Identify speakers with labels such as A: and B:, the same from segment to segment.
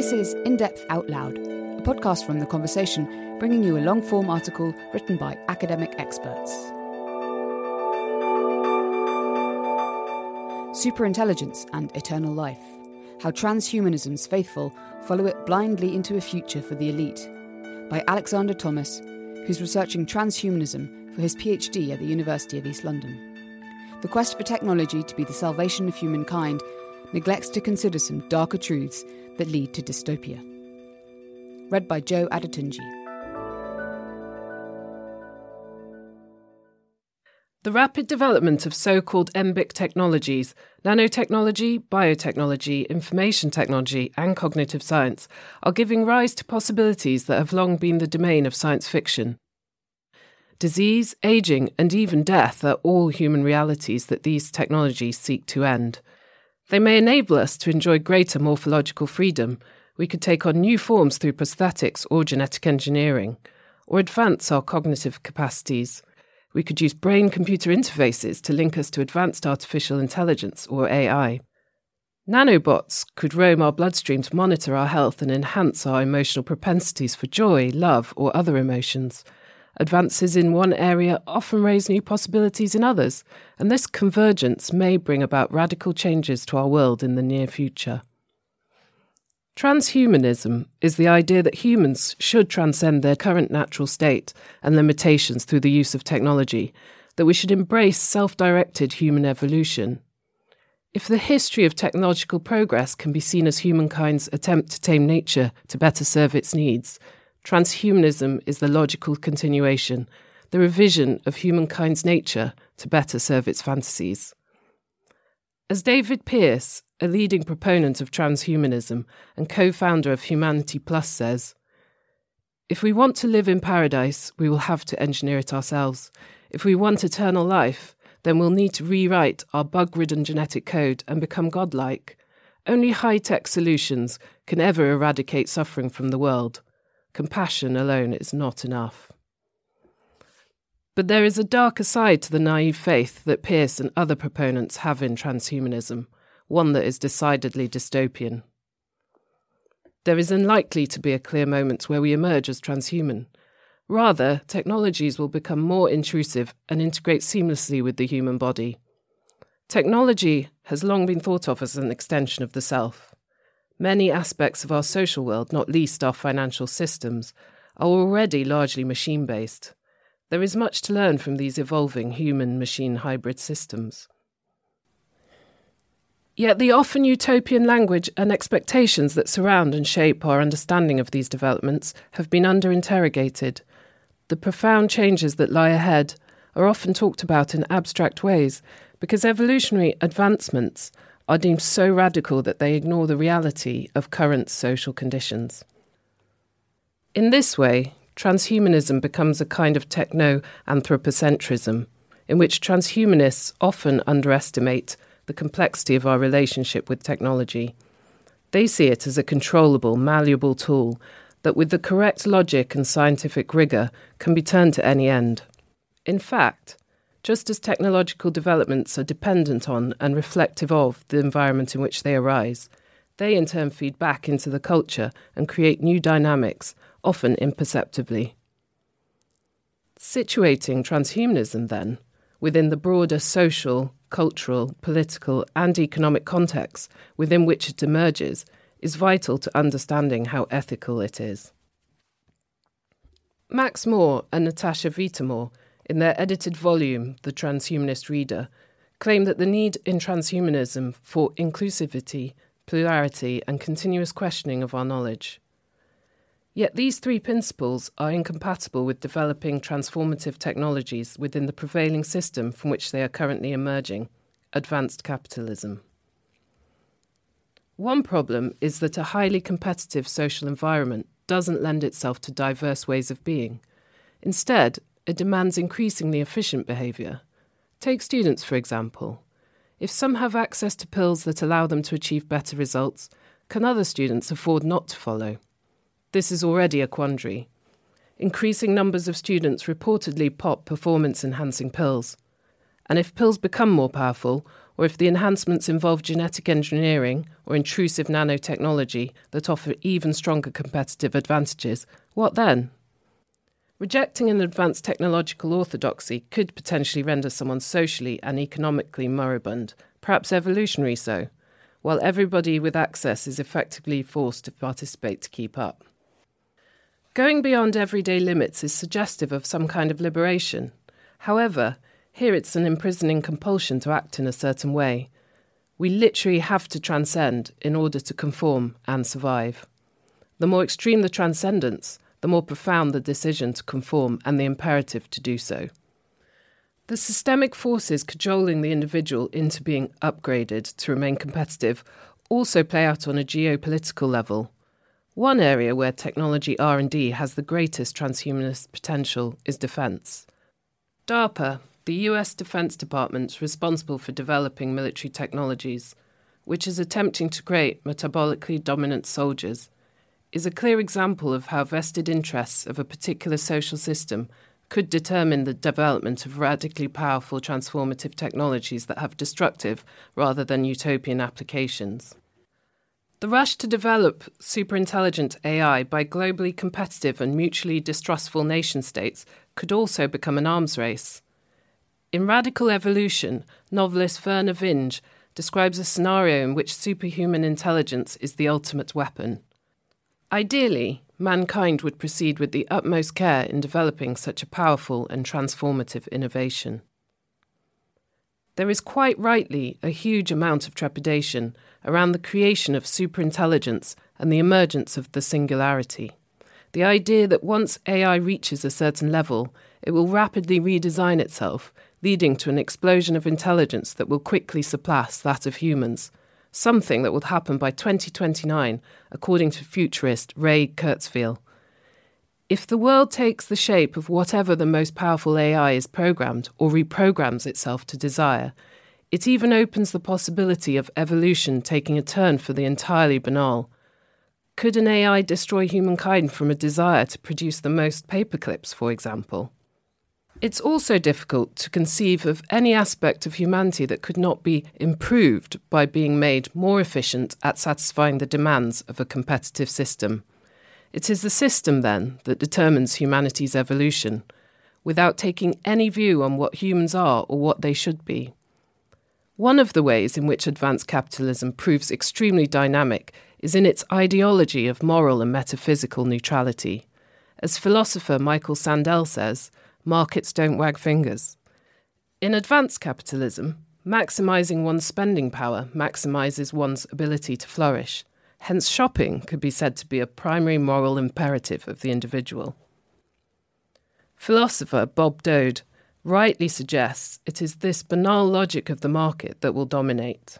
A: This is In Depth Out Loud, a podcast from The Conversation, bringing you a long form article written by academic experts. Superintelligence and Eternal Life How Transhumanism's Faithful Follow It Blindly into a Future for the Elite by Alexander Thomas, who's researching transhumanism for his PhD at the University of East London. The quest for technology to be the salvation of humankind neglects to consider some darker truths that lead to dystopia. Read by Joe Adetunji.
B: The rapid development of so called NBIC technologies, nanotechnology, biotechnology, information technology, and cognitive science, are giving rise to possibilities that have long been the domain of science fiction. Disease, aging, and even death are all human realities that these technologies seek to end. They may enable us to enjoy greater morphological freedom. We could take on new forms through prosthetics or genetic engineering, or advance our cognitive capacities. We could use brain computer interfaces to link us to advanced artificial intelligence or AI. Nanobots could roam our bloodstream to monitor our health and enhance our emotional propensities for joy, love, or other emotions. Advances in one area often raise new possibilities in others, and this convergence may bring about radical changes to our world in the near future. Transhumanism is the idea that humans should transcend their current natural state and limitations through the use of technology, that we should embrace self directed human evolution. If the history of technological progress can be seen as humankind's attempt to tame nature to better serve its needs, Transhumanism is the logical continuation, the revision of humankind's nature to better serve its fantasies. As David Pearce, a leading proponent of transhumanism and co founder of Humanity Plus, says, if we want to live in paradise, we will have to engineer it ourselves. If we want eternal life, then we'll need to rewrite our bug ridden genetic code and become godlike. Only high tech solutions can ever eradicate suffering from the world. Compassion alone is not enough. But there is a darker side to the naive faith that Pearce and other proponents have in transhumanism, one that is decidedly dystopian. There is unlikely to be a clear moment where we emerge as transhuman. Rather, technologies will become more intrusive and integrate seamlessly with the human body. Technology has long been thought of as an extension of the self. Many aspects of our social world, not least our financial systems, are already largely machine based. There is much to learn from these evolving human machine hybrid systems. Yet the often utopian language and expectations that surround and shape our understanding of these developments have been under interrogated. The profound changes that lie ahead are often talked about in abstract ways because evolutionary advancements are deemed so radical that they ignore the reality of current social conditions. In this way, transhumanism becomes a kind of techno anthropocentrism, in which transhumanists often underestimate the complexity of our relationship with technology. They see it as a controllable, malleable tool that, with the correct logic and scientific rigour, can be turned to any end. In fact, just as technological developments are dependent on and reflective of the environment in which they arise, they in turn feed back into the culture and create new dynamics, often imperceptibly. Situating transhumanism, then, within the broader social, cultural, political, and economic context within which it emerges is vital to understanding how ethical it is. Max More and Natasha Vita-More in their edited volume, The Transhumanist Reader, claim that the need in transhumanism for inclusivity, plurality, and continuous questioning of our knowledge. Yet these three principles are incompatible with developing transformative technologies within the prevailing system from which they are currently emerging advanced capitalism. One problem is that a highly competitive social environment doesn't lend itself to diverse ways of being. Instead, it demands increasingly efficient behaviour. Take students, for example. If some have access to pills that allow them to achieve better results, can other students afford not to follow? This is already a quandary. Increasing numbers of students reportedly pop performance enhancing pills. And if pills become more powerful, or if the enhancements involve genetic engineering or intrusive nanotechnology that offer even stronger competitive advantages, what then? Rejecting an advanced technological orthodoxy could potentially render someone socially and economically moribund, perhaps evolutionary so, while everybody with access is effectively forced to participate to keep up. Going beyond everyday limits is suggestive of some kind of liberation. However, here it's an imprisoning compulsion to act in a certain way. We literally have to transcend in order to conform and survive. The more extreme the transcendence, the more profound the decision to conform and the imperative to do so. The systemic forces cajoling the individual into being upgraded to remain competitive also play out on a geopolitical level. One area where technology R&D has the greatest transhumanist potential is defense. DARPA, the US Defense Department responsible for developing military technologies, which is attempting to create metabolically dominant soldiers, is a clear example of how vested interests of a particular social system could determine the development of radically powerful transformative technologies that have destructive rather than utopian applications. The rush to develop superintelligent AI by globally competitive and mutually distrustful nation states could also become an arms race. In Radical Evolution, novelist Vernor Vinge describes a scenario in which superhuman intelligence is the ultimate weapon. Ideally, mankind would proceed with the utmost care in developing such a powerful and transformative innovation. There is quite rightly a huge amount of trepidation around the creation of superintelligence and the emergence of the singularity. The idea that once AI reaches a certain level, it will rapidly redesign itself leading to an explosion of intelligence that will quickly surpass that of humans, something that will happen by 2029, according to futurist Ray Kurzweil. If the world takes the shape of whatever the most powerful AI is programmed or reprograms itself to desire, it even opens the possibility of evolution taking a turn for the entirely banal. Could an AI destroy humankind from a desire to produce the most paperclips, for example? It's also difficult to conceive of any aspect of humanity that could not be improved by being made more efficient at satisfying the demands of a competitive system. It is the system, then, that determines humanity's evolution, without taking any view on what humans are or what they should be. One of the ways in which advanced capitalism proves extremely dynamic is in its ideology of moral and metaphysical neutrality. As philosopher Michael Sandel says, markets don't wag fingers. In advanced capitalism, maximizing one's spending power maximizes one's ability to flourish. Hence, shopping could be said to be a primary moral imperative of the individual. Philosopher Bob Doede rightly suggests it is this banal logic of the market that will dominate.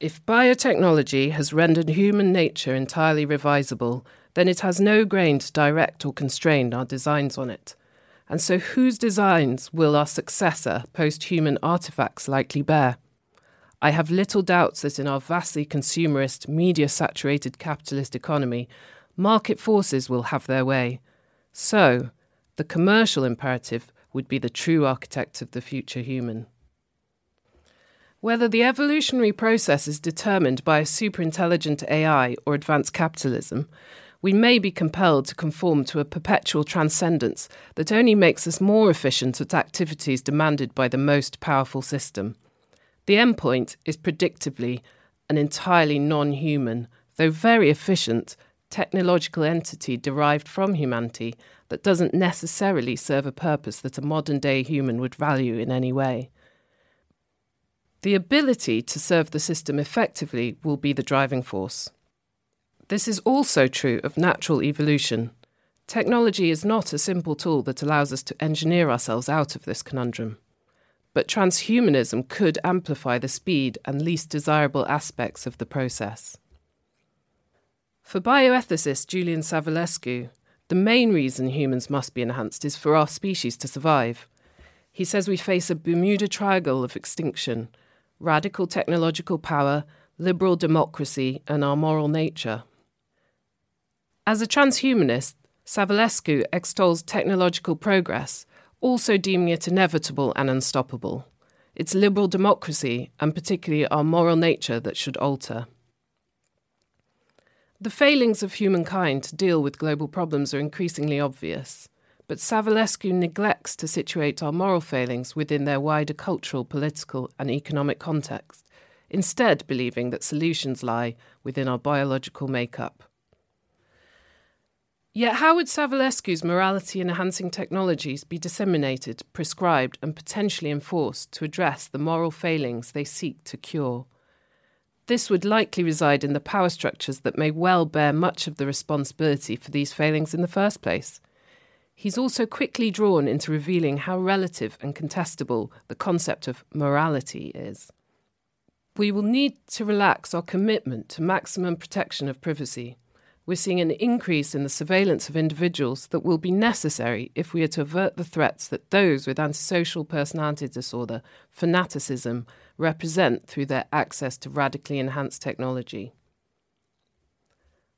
B: If biotechnology has rendered human nature entirely revisable then it has no grain to direct or constrain our designs on it. And so, whose designs will our successor, post human artifacts, likely bear? I have little doubts that in our vastly consumerist, media saturated capitalist economy, market forces will have their way. So, the commercial imperative would be the true architect of the future human. Whether the evolutionary process is determined by a superintelligent AI or advanced capitalism, we may be compelled to conform to a perpetual transcendence that only makes us more efficient at activities demanded by the most powerful system. The endpoint is predictably an entirely non human, though very efficient, technological entity derived from humanity that doesn't necessarily serve a purpose that a modern day human would value in any way. The ability to serve the system effectively will be the driving force. This is also true of natural evolution. Technology is not a simple tool that allows us to engineer ourselves out of this conundrum. But transhumanism could amplify the speed and least desirable aspects of the process. For bioethicist Julian Savulescu, the main reason humans must be enhanced is for our species to survive. He says we face a Bermuda Triangle of extinction radical technological power, liberal democracy, and our moral nature. As a transhumanist, Savulescu extols technological progress, also deeming it inevitable and unstoppable. It's liberal democracy, and particularly our moral nature, that should alter. The failings of humankind to deal with global problems are increasingly obvious, but Savulescu neglects to situate our moral failings within their wider cultural, political, and economic context, instead, believing that solutions lie within our biological makeup. Yet, how would Savulescu's morality enhancing technologies be disseminated, prescribed, and potentially enforced to address the moral failings they seek to cure? This would likely reside in the power structures that may well bear much of the responsibility for these failings in the first place. He's also quickly drawn into revealing how relative and contestable the concept of morality is. We will need to relax our commitment to maximum protection of privacy we're seeing an increase in the surveillance of individuals that will be necessary if we are to avert the threats that those with antisocial personality disorder, fanaticism, represent through their access to radically enhanced technology.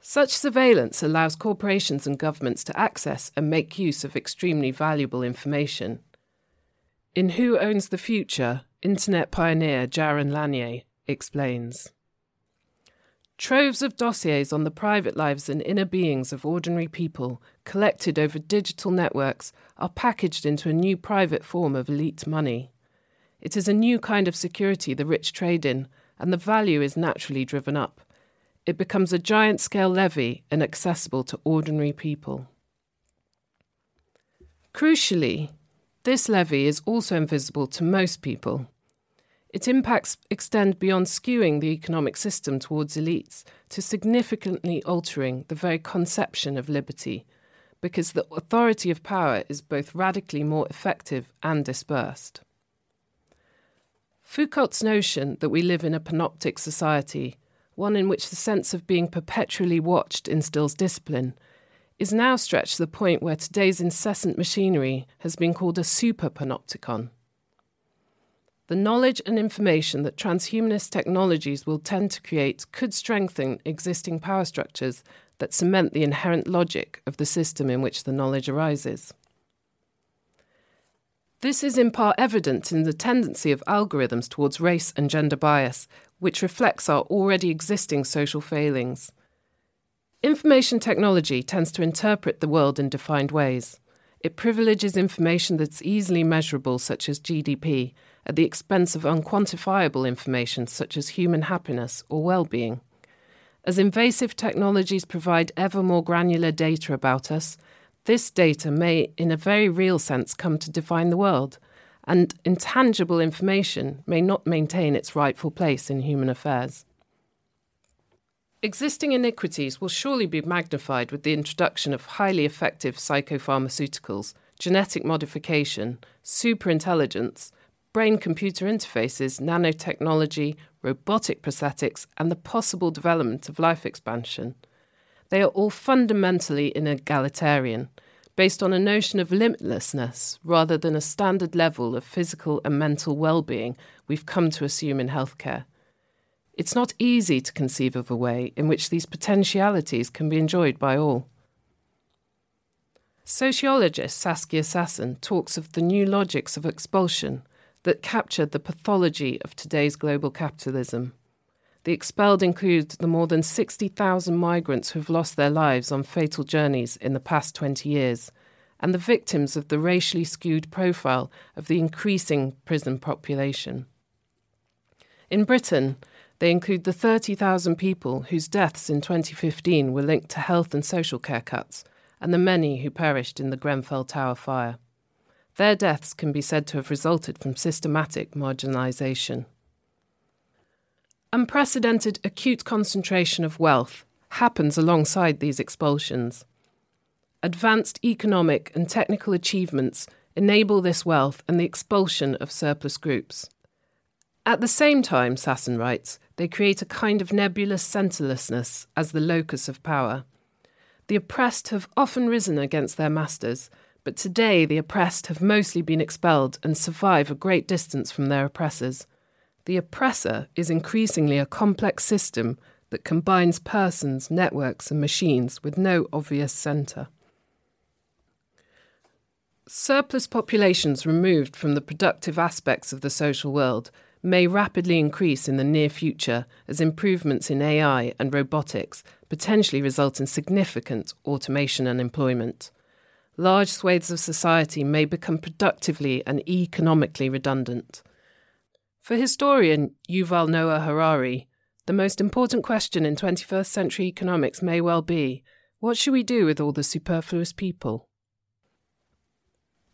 B: Such surveillance allows corporations and governments to access and make use of extremely valuable information. In Who Owns the Future, Internet pioneer Jaron Lanier explains. Troves of dossiers on the private lives and inner beings of ordinary people, collected over digital networks, are packaged into a new private form of elite money. It is a new kind of security the rich trade in, and the value is naturally driven up. It becomes a giant scale levy and accessible to ordinary people. Crucially, this levy is also invisible to most people. Its impacts extend beyond skewing the economic system towards elites to significantly altering the very conception of liberty, because the authority of power is both radically more effective and dispersed. Foucault's notion that we live in a panoptic society, one in which the sense of being perpetually watched instills discipline, is now stretched to the point where today's incessant machinery has been called a super panopticon the knowledge and information that transhumanist technologies will tend to create could strengthen existing power structures that cement the inherent logic of the system in which the knowledge arises. This is in part evident in the tendency of algorithms towards race and gender bias, which reflects our already existing social failings. Information technology tends to interpret the world in defined ways. It privileges information that's easily measurable, such as GDP, at the expense of unquantifiable information such as human happiness or well being. As invasive technologies provide ever more granular data about us, this data may, in a very real sense, come to define the world, and intangible information may not maintain its rightful place in human affairs. Existing iniquities will surely be magnified with the introduction of highly effective psychopharmaceuticals, genetic modification, superintelligence, brain computer interfaces, nanotechnology, robotic prosthetics, and the possible development of life expansion. They are all fundamentally inegalitarian, based on a notion of limitlessness rather than a standard level of physical and mental well being we've come to assume in healthcare. It's not easy to conceive of a way in which these potentialities can be enjoyed by all. Sociologist Saskia Sassen talks of the new logics of expulsion that captured the pathology of today's global capitalism. The expelled include the more than 60,000 migrants who have lost their lives on fatal journeys in the past 20 years, and the victims of the racially skewed profile of the increasing prison population. In Britain, they include the 30,000 people whose deaths in 2015 were linked to health and social care cuts, and the many who perished in the Grenfell Tower fire. Their deaths can be said to have resulted from systematic marginalisation. Unprecedented acute concentration of wealth happens alongside these expulsions. Advanced economic and technical achievements enable this wealth and the expulsion of surplus groups. At the same time, Sassen writes, they create a kind of nebulous centrelessness as the locus of power. The oppressed have often risen against their masters but today the oppressed have mostly been expelled and survive a great distance from their oppressors. The oppressor is increasingly a complex system that combines persons, networks, and machines with no obvious centre. Surplus populations removed from the productive aspects of the social world may rapidly increase in the near future as improvements in AI and robotics potentially result in significant automation and employment. Large swathes of society may become productively and economically redundant. For historian Yuval Noah Harari, the most important question in 21st century economics may well be what should we do with all the superfluous people?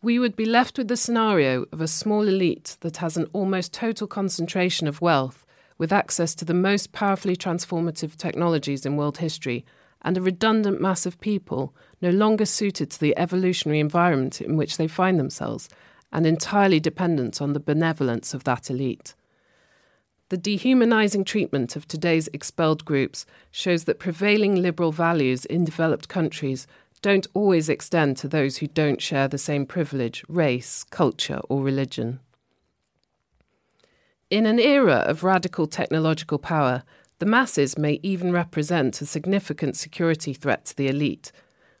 B: We would be left with the scenario of a small elite that has an almost total concentration of wealth, with access to the most powerfully transformative technologies in world history, and a redundant mass of people no longer suited to the evolutionary environment in which they find themselves, and entirely dependent on the benevolence of that elite. The dehumanizing treatment of today's expelled groups shows that prevailing liberal values in developed countries don't always extend to those who don't share the same privilege, race, culture, or religion. In an era of radical technological power, the masses may even represent a significant security threat to the elite,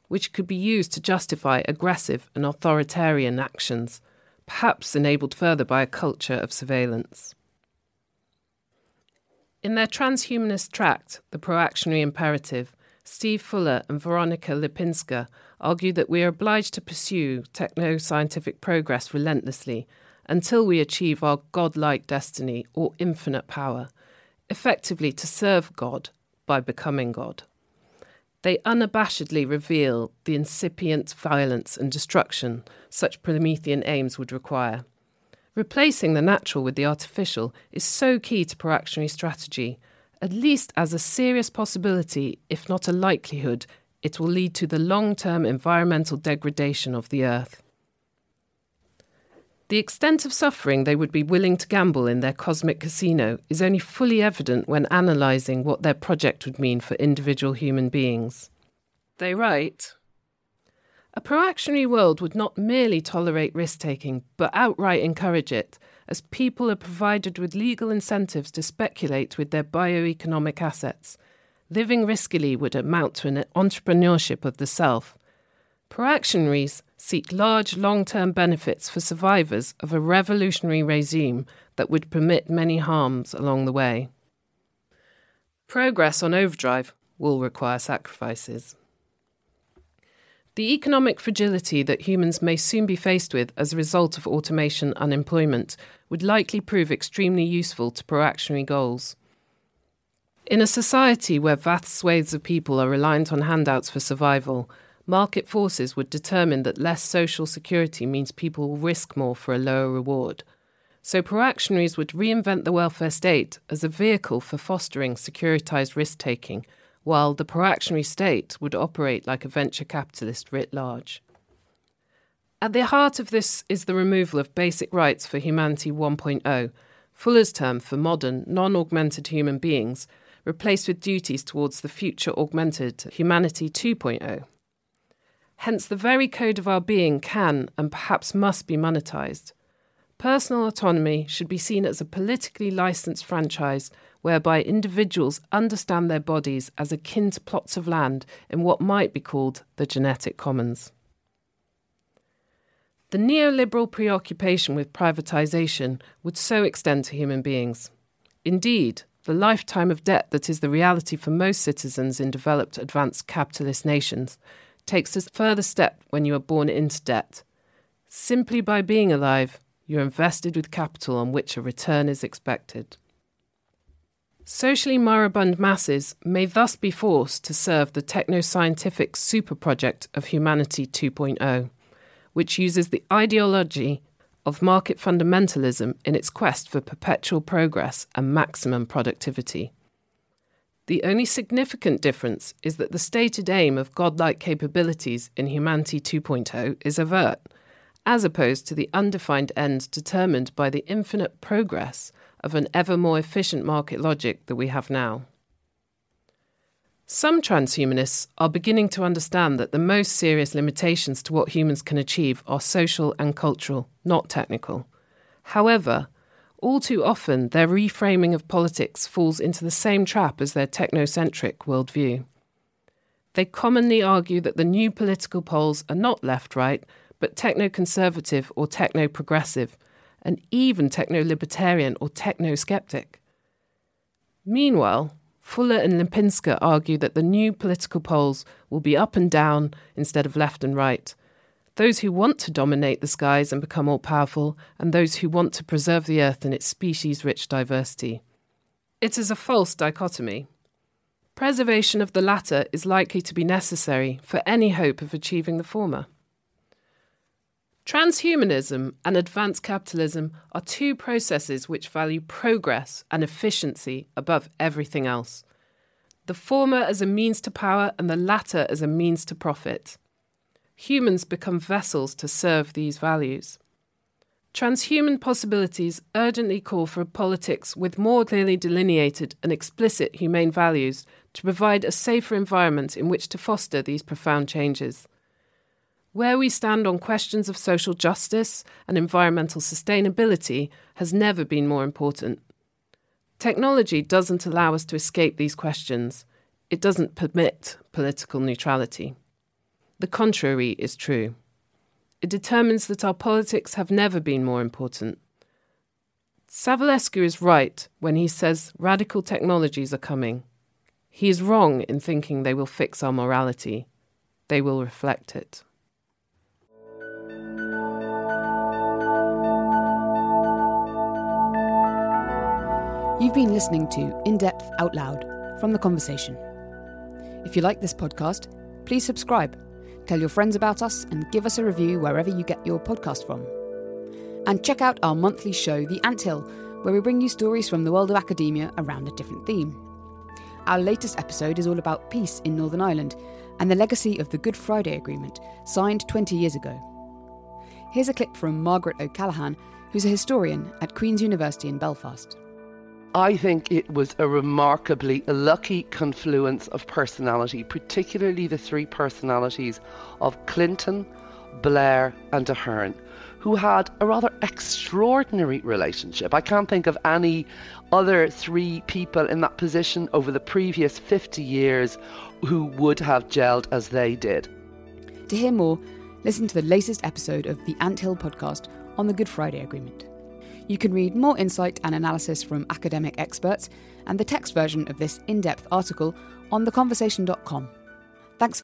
B: which could be used to justify aggressive and authoritarian actions, perhaps enabled further by a culture of surveillance. In their transhumanist tract, The Proactionary Imperative, Steve Fuller and Veronica Lipinska argue that we are obliged to pursue techno scientific progress relentlessly until we achieve our godlike destiny or infinite power, effectively to serve God by becoming God. They unabashedly reveal the incipient violence and destruction such Promethean aims would require. Replacing the natural with the artificial is so key to proactionary strategy at least as a serious possibility, if not a likelihood, it will lead to the long term environmental degradation of the Earth. The extent of suffering they would be willing to gamble in their cosmic casino is only fully evident when analysing what their project would mean for individual human beings. They write A proactionary world would not merely tolerate risk taking, but outright encourage it, as people are provided with legal incentives to speculate with their bioeconomic assets. Living riskily would amount to an entrepreneurship of the self. Proactionaries seek large long term benefits for survivors of a revolutionary regime that would permit many harms along the way. Progress on overdrive will require sacrifices. The economic fragility that humans may soon be faced with as a result of automation unemployment would likely prove extremely useful to proactionary goals. In a society where vast swathes of people are reliant on handouts for survival, market forces would determine that less social security means people will risk more for a lower reward. So, proactionaries would reinvent the welfare state as a vehicle for fostering securitized risk taking while the proactionary state would operate like a venture capitalist writ large. At the heart of this is the removal of basic rights for humanity 1.0, Fuller's term for modern, non augmented human beings, replaced with duties towards the future augmented humanity 2.0. Hence, the very code of our being can and perhaps must be monetized. Personal autonomy should be seen as a politically licensed franchise whereby individuals understand their bodies as akin to plots of land in what might be called the genetic commons. The neoliberal preoccupation with privatisation would so extend to human beings. Indeed, the lifetime of debt that is the reality for most citizens in developed advanced capitalist nations takes a further step when you are born into debt. Simply by being alive, you're invested with capital on which a return is expected. Socially moribund masses may thus be forced to serve the techno scientific super project of Humanity 2.0, which uses the ideology of market fundamentalism in its quest for perpetual progress and maximum productivity. The only significant difference is that the stated aim of godlike capabilities in Humanity 2.0 is overt, as opposed to the undefined end determined by the infinite progress of an ever more efficient market logic that we have now. Some transhumanists are beginning to understand that the most serious limitations to what humans can achieve are social and cultural, not technical. However, all too often their reframing of politics falls into the same trap as their technocentric worldview. They commonly argue that the new political poles are not left right, but techno conservative or techno progressive, and even techno libertarian or techno skeptic. Meanwhile, Fuller and Lipinska argue that the new political poles will be up and down instead of left and right. Those who want to dominate the skies and become all powerful, and those who want to preserve the earth and its species rich diversity. It is a false dichotomy. Preservation of the latter is likely to be necessary for any hope of achieving the former. Transhumanism and advanced capitalism are two processes which value progress and efficiency above everything else. The former as a means to power and the latter as a means to profit. Humans become vessels to serve these values. Transhuman possibilities urgently call for a politics with more clearly delineated and explicit humane values to provide a safer environment in which to foster these profound changes. Where we stand on questions of social justice and environmental sustainability has never been more important. Technology doesn't allow us to escape these questions. It doesn't permit political neutrality. The contrary is true. It determines that our politics have never been more important. Savulescu is right when he says radical technologies are coming. He is wrong in thinking they will fix our morality. They will reflect it.
A: You've been listening to In Depth Out Loud from The Conversation. If you like this podcast, please subscribe, tell your friends about us, and give us a review wherever you get your podcast from. And check out our monthly show, The Anthill, where we bring you stories from the world of academia around a different theme. Our latest episode is all about peace in Northern Ireland and the legacy of the Good Friday Agreement, signed 20 years ago. Here's a clip from Margaret O'Callaghan, who's a historian at Queen's University in Belfast.
C: I think it was a remarkably lucky confluence of personality, particularly the three personalities of Clinton, Blair, and Ahern, who had a rather extraordinary relationship. I can't think of any other three people in that position over the previous 50 years who would have gelled as they did.
A: To hear more, listen to the latest episode of the Anthill podcast on the Good Friday Agreement. You can read more insight and analysis from academic experts and the text version of this in depth article on theconversation.com. Thanks.